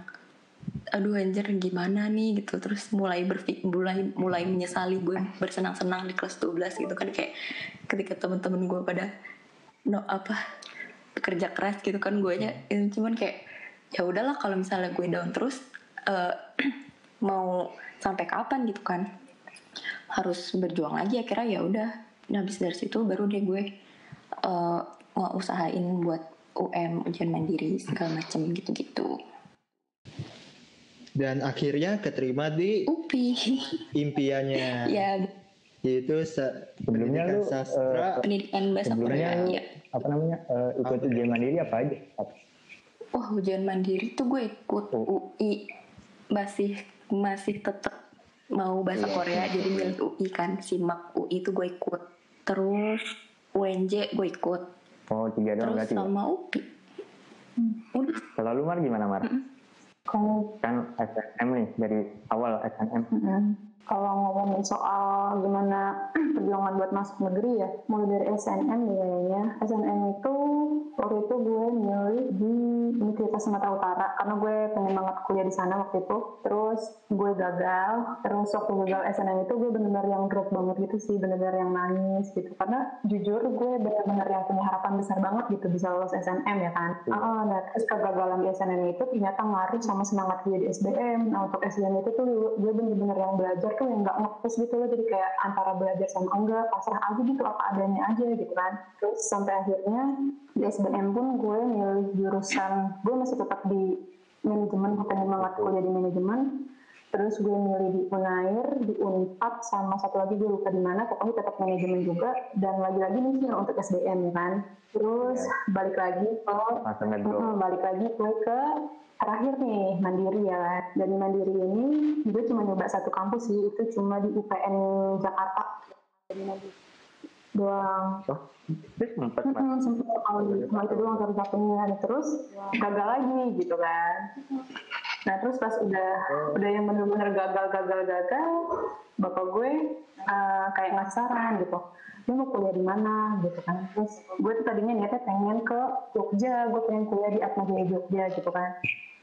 aduh anjir gimana nih gitu. Terus mulai berpikir mulai mulai menyesali gue bersenang-senang di kelas 12 gitu kan. Kayak ketika teman-teman gue pada no apa kerja keras gitu kan gue nya. Cuman kayak ya udahlah kalau misalnya gue down terus eh, *clears throat* mau sampai kapan gitu kan. Harus berjuang lagi akhirnya ya udah. Nah, habis dari situ baru deh gue eh mau usahain buat UM ujian mandiri segala macem gitu-gitu
Dan akhirnya keterima di
UPI
impiannya
ya
yaitu
Sebelumnya
pendidikan
lu,
sastra.
pendidikan bahasa
Sebelumnya
Korea
lu
ya
apa namanya eh, ikut
Apa?
ujian mandiri apa aja?
Wah ujian mandiri tuh gue ikut
Oh.
UI masih masih tetap mau bahasa
Iya,
Korea
iya,
jadi
iya.
milik UI kan simak UI tuh gue ikut terus UNJ gue ikut
Oh tiga doang
terus
ya?
sama UPI udah
Kalau lu Mar gimana Mar?
Kalau
Kan SNM nih dari awal SNM.
Mm-mm. Kalau ngomongin soal gimana *clears throat* perjuangan buat masuk negeri ya, mulai dari SNM ya kayaknya. SNM itu waktu itu gue milih di Universitas Sumatera Utara karena gue pengen banget kuliah di sana waktu itu. Terus gue gagal. Terus waktu gagal SNM itu gue bener-bener yang drop banget gitu sih, bener-bener yang nangis gitu. Karena jujur gue bener-bener yang punya harapan besar banget gitu bisa lulus SNM ya kan.
Iya.
Ah, nah terus kegagalan di SNM itu ternyata ngaruh sama semangat gue di SBM. Nah untuk SBM itu tuh gue bener-bener yang belajar tuh yang nggak ngepus gitu loh. Jadi kayak antara belajar sama enggak, pasrah aja gitu apa adanya aja gitu kan. Terus sampai akhirnya di SBM pun gue milih jurusan, gue masih tetap di manajemen, gue pengen banget kuliah di manajemen. Terus gue milih di Unair, di Unpad, sama satu lagi gue lupa di mana, pokoknya tetap manajemen juga. Dan lagi-lagi nih untuk SBM kan. Terus balik lagi ke balik lagi gue ke terakhir nih mandiri ya. Dan di mandiri ini gue cuma nyoba satu kampus sih. Itu cuma di UPN Jakarta. Jadi mandiri. Doang.
Oh, sempat
sempet sekali cuma itu doang satu satunya terus gagal lagi gitu kan. Nah terus pas udah udah yang bener-bener gagal gagal gagal bapak gue eh, kayak ngasih saran gitu. Lu mau kuliah di mana gitu kan. Terus gue tuh tadinya niatnya pengen ke Jogja. Gue pengen kuliah di Atma Jaya Jogja gitu kan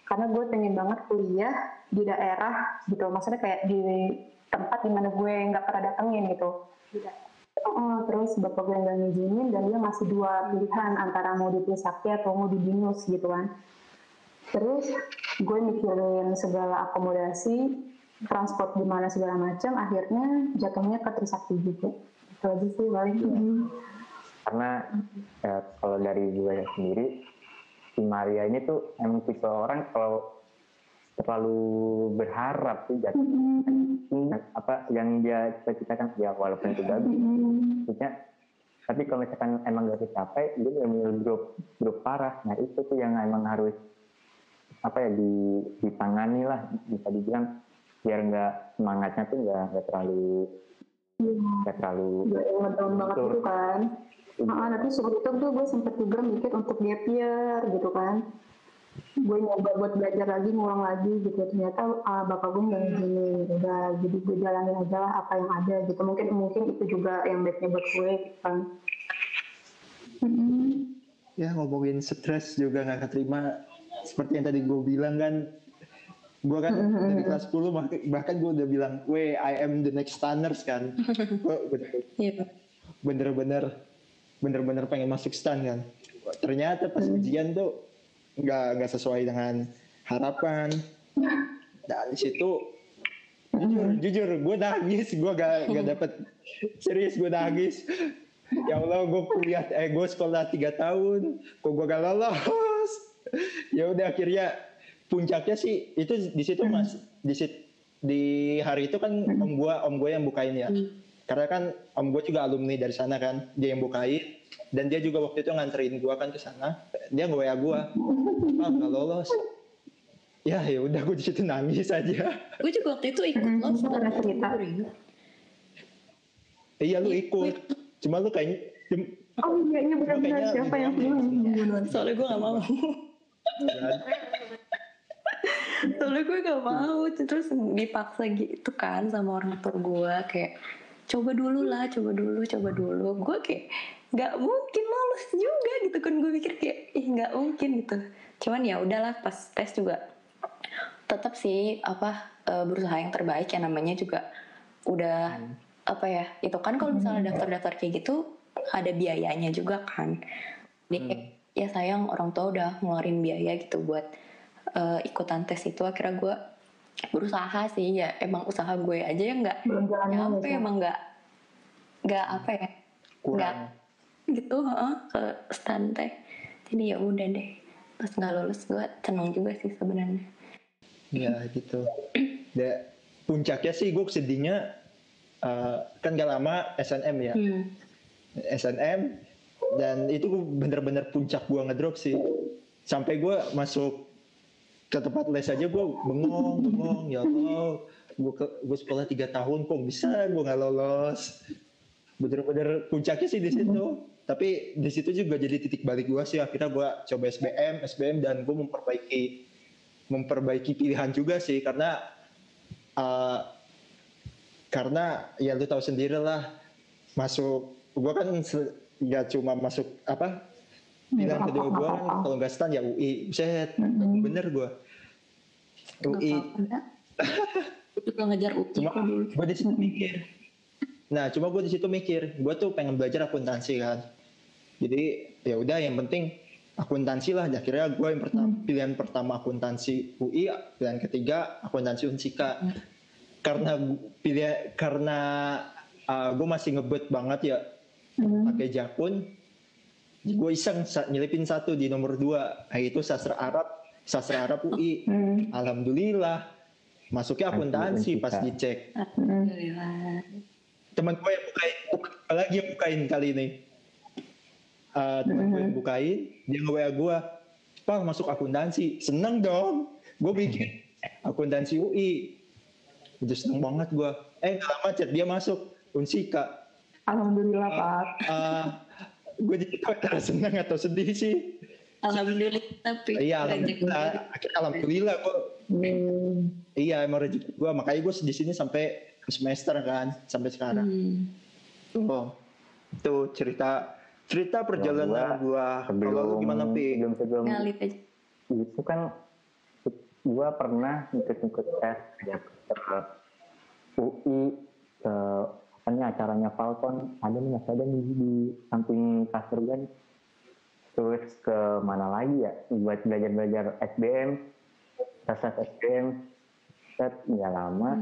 karena gue pengen banget kuliah di daerah gitu maksudnya kayak di tempat di mana gue nggak pernah datengin gitu Oh, terus bapak gue nggak ngizinin dan dia ngasih dua pilihan antara mau di Trisakti atau mau di Binus gitu kan. Terus gue mikirin segala akomodasi, transport di mana segala macam, akhirnya jatuhnya ke Trisakti juga. Itu aja sih paling.
Karena eh, kalau dari gue sendiri, si Maria ini tuh emang tipe orang kalau terlalu berharap sih jatuh apa yang dia cita-citakan ya walaupun itu gagal maksudnya tapi kalau misalkan emang gak tercapai dia benar-benar drop drop parah. Nah itu tuh yang emang harus apa ya di, ditangani lah bisa dibilang. Biar nggak semangatnya tuh nggak nggak terlalu nggak terlalu
banget gitu kan. Ah, nanti sebelum itu tuh gue sempet juga mikir untuk gap year gitu kan. Gue nyoba buat belajar lagi, ngulang lagi gitu. Ternyata ah, bapak gue nggak ngizinin. Udah, jadi gue jalanin aja lah apa yang ada gitu. Mungkin mungkin itu juga yang baiknya buat gue gitu kan. Mm-mm.
ya ngomongin stres juga nggak keterima seperti yang tadi gue bilang kan gue kan dari kelas 10 bahkan, bahkan gue udah bilang we I am the next Stanners kan *laughs* gue
Iya.
bener-bener bener-bener pengen masuk stan kan. Ternyata pas ujian tuh nggak nggak sesuai dengan harapan. Dan di situ jujur jujur gue nangis. Gue gak gak dapet serius gue nangis. Ya Allah gue kuliah eh gue sekolah tiga tahun kok gue gak lolos? Ya udah akhirnya puncaknya sih itu di situ mas di sit- di hari itu kan om gue om gue yang bukain ya karena kan om gue juga alumni dari sana kan dia yang bukain dan dia juga waktu itu nganterin gue kan ke sana. Dia nge WA gue ah nggak lolos. Ya ya udah gue di situ nangis aja.
Gue juga waktu itu ikut loh.
itu pernah cerita.
Iya lu ikut. cuma lu kayaknya
Oh iya, iya benar-benar. siapa yang bilang?
Soalnya gue gak mau. Soalnya gue gak mau. Terus dipaksa gitu kan sama orang tua gue kayak coba dulu lah coba dulu coba dulu. Gue kayak nggak mungkin lolos juga gitu kan. Gue pikir kayak ih nggak mungkin gitu. Cuman ya udahlah pas tes juga tetap sih apa eh, berusaha yang terbaik ya namanya juga udah apa ya itu kan kalau misalnya daftar-daftar kayak gitu ada biayanya juga kan. Jadi kayak, ya sayang orang tua udah ngeluarin biaya gitu buat eh, ikutan tes itu. Akhirnya gue berusaha sih ya emang usaha gue aja yang nggak nyampe
ya.
emang nggak nggak apa ya
kurang.
gitu heeh, ke stand teh. Jadi ya udah deh pas nggak lulus gue seneng juga sih sebenarnya.
Ya gitu. Da, puncaknya sih gue sedihnya eh, kan gak lama SNM ya.
Hmm.
SNM dan itu bener-bener puncak gue ngedrop sih. Sampai gue masuk ke tempat les aja gue bengong bengong ya Allah. Gue gue sekolah tiga tahun kok bisa gue nggak lolos? Bener-bener puncaknya sih di situ. Tapi di situ juga jadi titik balik gue sih. Akhirnya gue coba SBM SBM dan gue memperbaiki memperbaiki pilihan juga sih. Karena eh, karena ya lu tahu sendiri lah masuk gue kan nggak cuma masuk apa pilihan kedua gue kan kalau nggak stan ya UI set. Bener gue UI.
Gue juga ngejar UI
cuma gue di situ mikir. Nah cuma gue di situ mikir gue tuh pengen belajar akuntansi kan. Jadi ya udah yang penting akuntansi lah. Akhirnya gue yang pertama pilihan pertama akuntansi UI pilihan ketiga akuntansi Unsika. Karena gu- pilih karena gue masih ngebet banget ya.
Hmm.
pakai jakun gue iseng nyelipin satu di nomor dua. Yaitu sastra Arab sastra Arab UI
Hmm.
alhamdulillah. Masuknya akuntansi pas dicek.
Alhamdulillah
teman gue yang bukain teman gue lagi yang bukain kali ini. Eh, teman gue yang bukain dia nge WA gue pak masuk akuntansi. Seneng dong. Gue bikin *laughs* akuntansi UI udah seneng banget gue eh nggak lama chat dia masuk. Unsika.
Alhamdulillah Pak.
Eh, gue jadi *laughs* antara seneng atau sedih sih
Alhamdulillah tapi
iya alhamdulillah akhirnya alhamdulillah gue
Hmm.
iya emang rezeki gue makanya gue di sini sampai semester kan sampai sekarang
Hmm.
Oh, itu cerita cerita perjalanan gua. Kalau gimana pi?
sebelum sebelum itu kan gua pernah ikut-ikut tes ya ke UI ke nih acaranya Falcon ada nih masih ada nih di samping kasur kan. Terus ke mana lagi ya? Buat belajar belajar SBM tes SBM set nggak lama.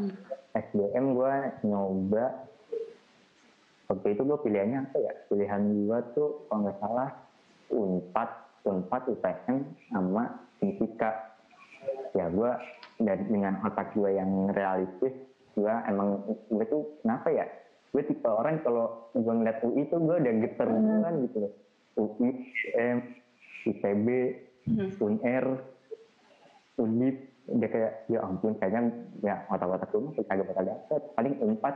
SBM gua nyoba. Waktu itu gue pilihannya apa ya? Pilihan gue tuh kalau nggak salah unpad unpad UPN sama fisika. Ya gue dan dengan otak gue yang realistis gue emang gue tuh kenapa ya gue tipe orang kalau gue ngeliat UI tuh gue udah geter duluan gitu loh. UI IM ITB UNR Undip udah kayak ya ampun kayaknya ya otak-otak gue masih kagak bakal dapet. Paling unpad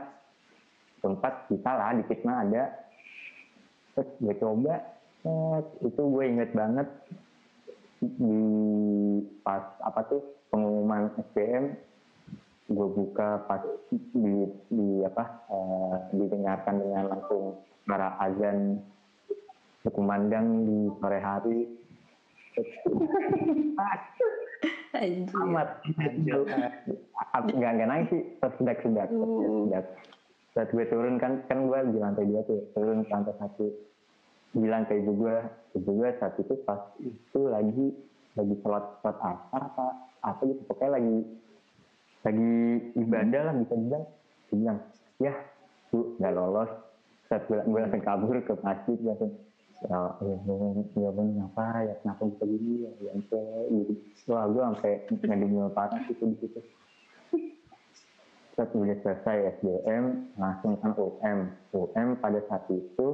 tempat bisa lah dikit mah ada. Terus gue coba set, itu gue inget banget di pas apa tuh pengumuman SBM gue buka pas di, di apa eh, didengarkan dengan langsung suara azan berkumandang di sore hari. Amat nggak nggak nangis sih tersedak sedak tersedak saat gue turun kan kan gue di lantai dua tuh turun ke lantai satu. Bilang ke ibu gue ibu gue saat itu pas itu lagi lagi sholat sholat asar apa apa gitu pokoknya lagi lagi ibadah lah bisa dibilang. Dia bilang ya bu nggak lolos. Saat gue, gue langsung kabur ke masjid. Langsung ya ya ya bang kenapa ya kenapa bisa gini ya ya gitu wah gue sampai ngedengel parah gitu di situ. Saat udah selesai SBM langsung kan UM UM pada saat itu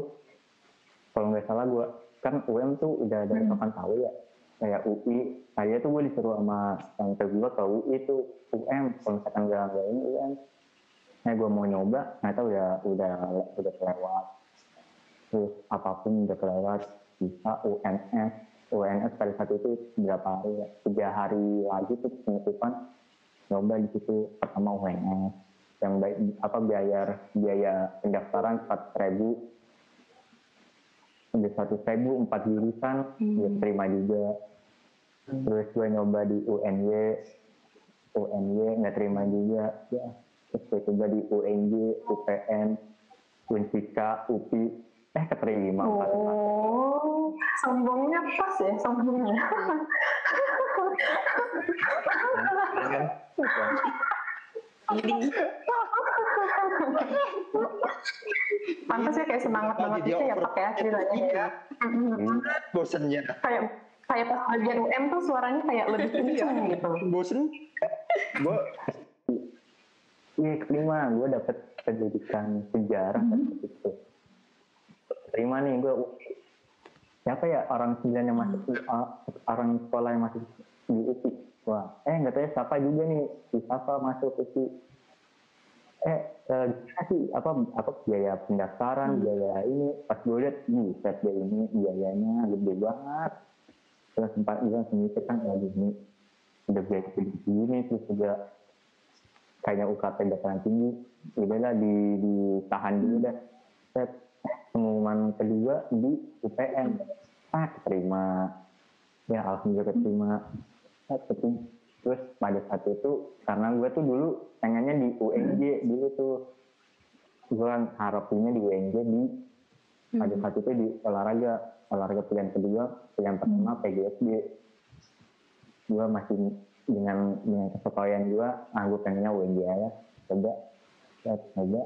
kalau nggak salah gue kan UM tuh udah dari kapan tahu ya kayak UI saya tuh gue disuruh sama yang gue ke UI tuh UM kalau misalkan nggak nggak ini UM nah gue mau nyoba nggak tahu ya udah udah kelewat. Terus apa pun udah kelewat bisa UNS UNS pada saat itu berapa hari ya? Tiga hari lagi tuh penutupan. Nyoba di situ pertama UNS yang baik apa biaya biaya pendaftaran empat ribu. Ada satu ribu empat jurusan
Hmm.
terima juga terus gue nyoba di UNY UNY nggak terima juga ya terus gue coba di UNJ UPN Unsika UPI eh keterima empat empat
Oh, sombongnya pas ya, sombongnya.
kan
Jadi
Pantas ya kayak semangat banget gitu ya
over-
Pak ya ceritanya ya. Mm-mm.
bosennya
Kayak kayak pas bagian UM tuh suaranya kayak lebih *laughs* kenceng gitu.
bosen gue
Iya keterima, gue dapet pendidikan sejarah
Hmm.
waktu itu. Terima nih gue. Siapa ya orang sembilan yang masuk uh, orang sekolah yang masuk di UPI? Wah, eh nggak tahu ya siapa juga nih si siapa masuk UPI. Eh, eh sih apa apa biaya pendaftaran, biaya ini pas gue lihat, buset deh ini biayanya gede banget. Terus sempat bilang sendiri kan ya ini udah biaya segini terus juga kayaknya UKT dataran tinggi. Udahlah di ditahan dulu dah. Set pengumuman kedua di UPN ah keterima. Ya alhamdulillah keterima. Terus pada saat itu karena gue tuh dulu pengennya di UNJ dulu tuh. Gue kan harapinnya di UNJ di pada saat itu di olahraga olahraga pilihan kedua pilihan pertama PGSD gue masih dengan dengan kesesuaian gue ah gue pengennya UNJ aja coba ya coba.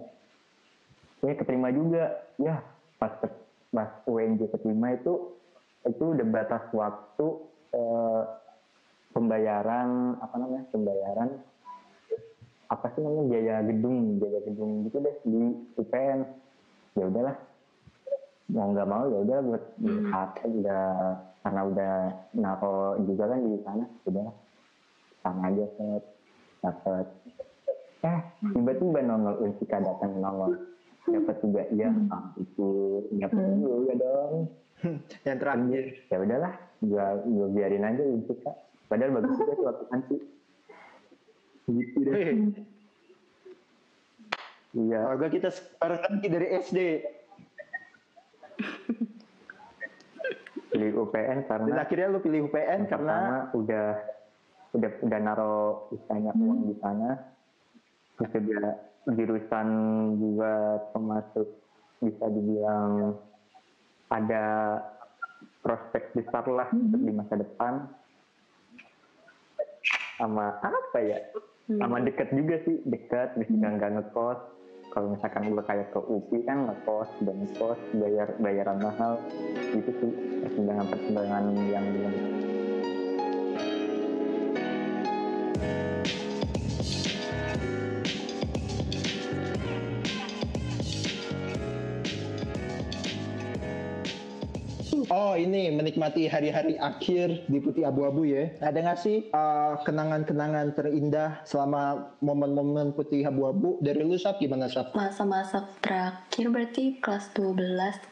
Ya keterima juga. Ya pas ke- pas UNJ keterima itu itu udah batas waktu eh, pembayaran apa namanya pembayaran apa sih namanya biaya gedung biaya gedung gitu deh di UPN ya udahlah mau nggak mau ya udah buat
Hmm.
udah karena udah naro juga kan di sana. Udah sama aja set dapat eh tiba-tiba nongol Unsika datang nongol. Dapat juga iya ah, itu. Dapat juga dong. *laughs*
Yang terakhir.
Ya udahlah. Gua gua biarin aja Unsika padahal bagus juga tuh waktu nanti gitu deh. Iya.
Olga kita sekarang lagi dari SD
pilih UPN
dan
karena
akhirnya lu pilih UPN
yang
karena
udah udah udah naro banyak uang di sana. Terus juga jurusan juga termasuk bisa dibilang ada prospek besar lah untuk di masa depan. Sama apa ya? Sama dekat juga sih dekat bisa nggak ngekos kalau misalkan gue kayak ke UPI kan ngekos dan ngekos bayar bayaran mahal. Itu sih pertimbangan pertimbangan yang belum
Oh ini menikmati hari-hari akhir di Putih Abu-Abu ya. Ada nggak sih uh, kenangan-kenangan terindah selama momen-momen Putih Abu-Abu? Dari lu Sap gimana Sap?
masa-masa terakhir berarti kelas 12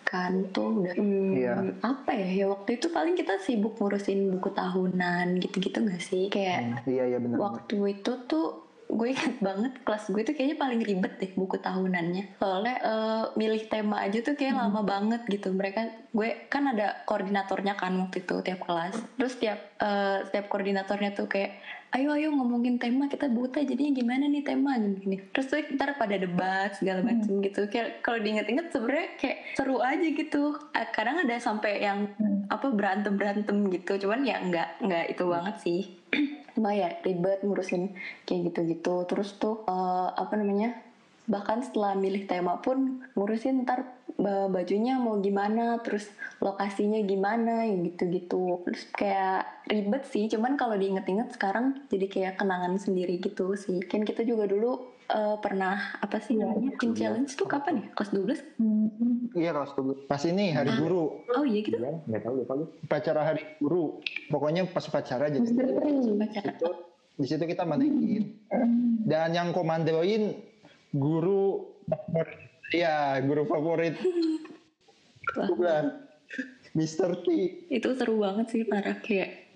kan tuh udah hmm,
Iya.
apa ya ya waktu itu paling kita sibuk ngurusin buku tahunan gitu-gitu gak sih kayak
Iya iya benar.
waktu itu tuh gue inget banget kelas gue tuh kayaknya paling ribet deh buku tahunannya. Soalnya eh, milih tema aja tuh kayak lama banget gitu. Mereka gue kan ada koordinatornya kan waktu itu tiap kelas. Terus tiap eh, setiap koordinatornya tuh kayak ayo ayo ngomongin tema kita buta jadinya gimana nih tema? Gini, terus tuh ntar pada debat segala macem gitu. Kayak kalau diinget-inget sebenarnya kayak seru aja gitu. Kadang ada sampai yang apa berantem berantem gitu. Cuman ya nggak nggak itu banget sih *clears throat* cuma ya ribet ngurusin kayak gitu-gitu. Terus tuh eh, apa namanya bahkan setelah milih tema pun ngurusin ntar ba- bajunya mau gimana terus lokasinya gimana gitu-gitu. Terus kayak ribet sih cuman kalau diinget-inget sekarang jadi kayak kenangan sendiri gitu sih. Kan kita juga dulu eh, pernah apa sih namanya Teen challenge tuh kapan ya kelas 12
Hmm.
Iya kelas 12. Pas ini hari guru,
oh iya gitu
Iya, nggak tahu lupa gue.
upacara hari guru. Pokoknya pas upacara jadi
Misteri.
baca
di situ kita manekin. Dan yang komandoin guru favorit. Iya, guru favorit.
Wah.
Bukan. Mr. T.
itu seru banget sih parah kayak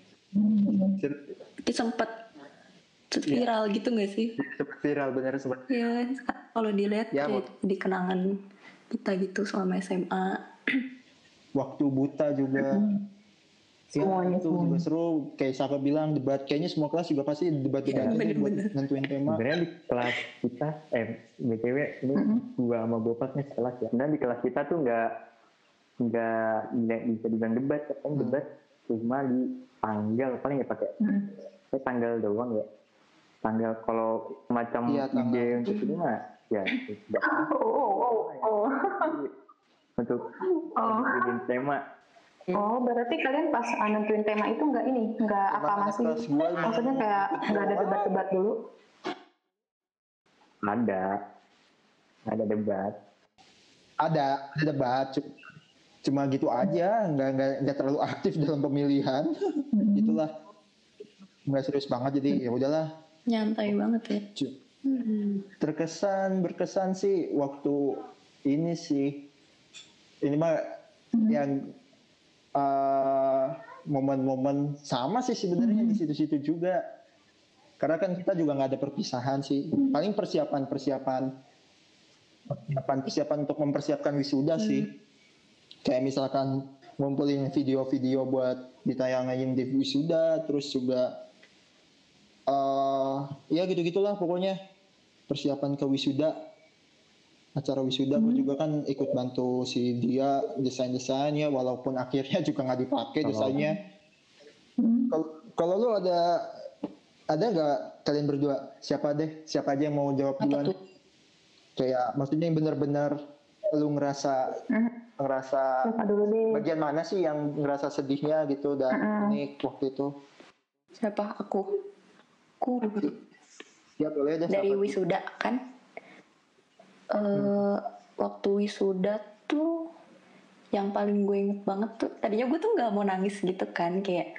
itu sempet Terus viral gitu gak sih?
Sempat viral bener sempat.
Ya, kalau dilihat
Ya,
kayak di kenangan kita gitu selama SMA. *clears throat*
Waktu buta juga. Ya,
Semuanya,
itu juga seru. Kayak siapa bilang debat. Kayaknya semua kelas juga pasti debat-debat
Iya,
aja buat
bener-bener.
nentuin tema.
Sebenarnya di kelas kita, eh btw ini gua sama Bopak nih sekelas ya. Sebenarnya di kelas kita tuh nggak nggak nggak bisa dibilang debat, kan
Hmm.
debat cuma di tanggal paling ya pakai
Hmm.
tanggal doang ya. Tanggal kalau semacam
Iya, tanggal.
ide untuk ini mah ya *laughs*
Oh, oh, oh, oh.
untuk
Oh.
bikin tema.
Oh, berarti kalian pas nentuin tema itu nggak ini, nggak
gua emang-
Maksudnya kayak nggak ada debat-debat dulu?
Ada, ada debat.
Ada, ada debat. Cu- Cuma gitu aja, nggak nggak nggak terlalu aktif dalam pemilihan. *laughs* Itulah nggak serius banget jadi ya udahlah.
Nyantai banget ya. Hmm.
terkesan berkesan sih waktu ini sih. Ini mah yang eh, momen-momen sama sih sebenarnya di situ-situ juga. Karena kan kita juga nggak ada perpisahan sih. Paling persiapan persiapan persiapan persiapan untuk mempersiapkan wisuda sih. Kayak misalkan ngumpulin video-video buat ditayangin di wisuda terus juga eh ya gitu gitulah pokoknya persiapan ke wisuda acara wisuda gue juga kan ikut bantu si dia desain desainnya walaupun akhirnya *laughs* juga nggak dipakai desainnya
Hmm.
kalau lu ada ada nggak kalian berdua siapa deh siapa aja yang mau jawab duluan
tuh?
kayak maksudnya yang benar-benar lu ngerasa
Hmm.
ngerasa
Siapa dulu deh?
bagian mana sih yang ngerasa sedihnya gitu dan
Mm-mm.
ini waktu itu
Siapa aku? Aku.
Ya boleh deh
dari
siapa?
wisuda kan. eh Waktu wisuda tuh yang paling gue inget banget tuh tadinya gue tuh nggak mau nangis gitu kan kayak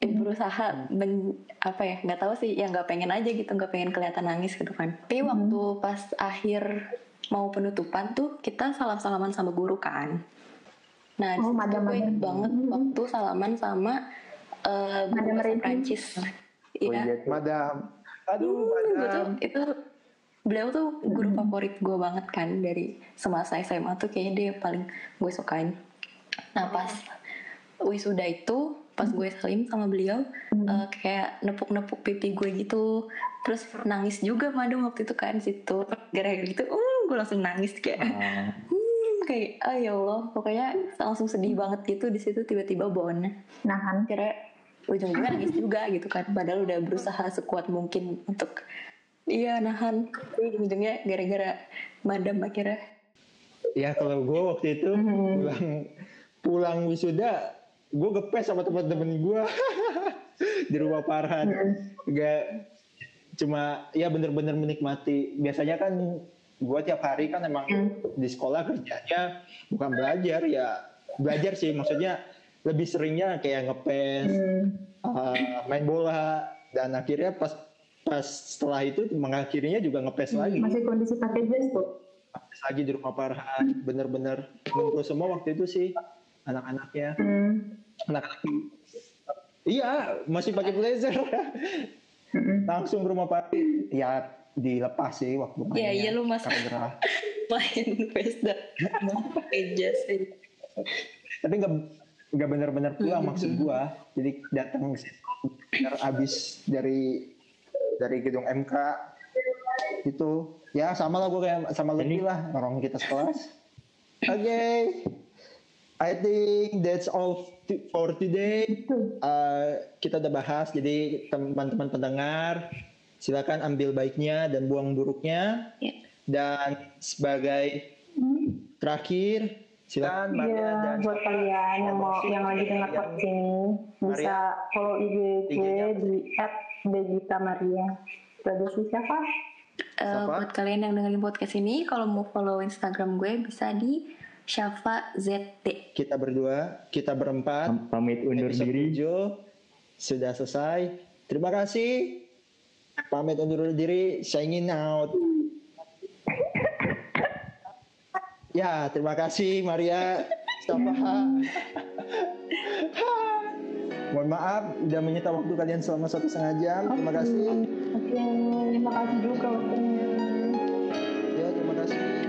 eh, berusaha men, apa ya nggak tahu sih ya nggak pengen aja gitu nggak pengen kelihatan nangis gitu kan. Tapi waktu pas akhir mau penutupan tuh kita salam salaman sama guru kan. Nah
Oh,
gue inget banget waktu salaman sama eh guru. Prancis iya.
iya tuh.
madam. Aduh
Hmm, gue tuh
madam
itu beliau tuh guru favorit gue banget kan dari semasa SMA tuh kayaknya dia yang paling gue sukain. Nah pas wisuda itu pas gue salim sama beliau eh, kayak nepuk-nepuk pipi gue gitu. Terus nangis juga madam waktu itu kan situ. Gara-gara gitu uh gue langsung nangis kayak
Ah,
hmm, kayak ah ya Allah. Pokoknya langsung sedih banget gitu di situ tiba-tiba bawaannya
Nahan.
kira ujung-ujungnya nangis juga gitu kan. Padahal udah berusaha sekuat mungkin untuk iya nahan. Tapi ujung-ujungnya gara-gara madam akhirnya.
Ya kalau gue waktu itu
Mhm.
pulang pulang wisuda gue gepes sama teman-teman gue *laughs* di rumah Farhan. Gak cuma ya bener-bener menikmati. Biasanya kan gue tiap hari kan emang di sekolah kerjanya bukan belajar ya belajar sih. Maksudnya lebih seringnya kayak ngepes uh, main bola dan akhirnya pas pas setelah itu mengakhirinya juga ngepes lagi.
Masih kondisi pakai jas tuh.
Ngepes lagi di rumah Farhan bener-bener ngumpul semua waktu itu sih anak-anaknya.
Hmm.
anak-anak iya masih pakai blazer.
Mm-mm.
langsung ke rumah Farhan. Ya dilepas sih waktu
Iya,
mainnya
iya, lu mas- *laughs* main pesta pakai jas ini.
tapi nggak nggak benar-benar pulang
Hmm.
maksud gua. Jadi datang bener abis dari dari gedung MK itu. Ya sama lah gua kayak sama Lutfi lah orang kita sekelas. *laughs* Oke. I think that's all t- for today. Uh, kita udah bahas jadi teman-teman pendengar silakan ambil baiknya dan buang buruknya.
Ya.
dan sebagai terakhir silakan Maria
Iya,
dan
buat kalian yang mau yang lagi dengar podcast ini bisa follow IG gue di @begita_maria. Sih siapa?
Eh,
Siapa?
buat kalian yang dengerin podcast ini, kalau mau follow Instagram gue bisa di Syafa ZT.
kita berdua, kita berempat.
pam- pamit undur diri.
7 sudah selesai. Terima kasih. Pamit undur diri, signing out. Ya, terima kasih Maria. Mustafa. Mohon maaf udah menyita waktu kalian selama satu setengah jam. Terima kasih.
Oke, terima kasih juga waktunya.
Ya, terima kasih.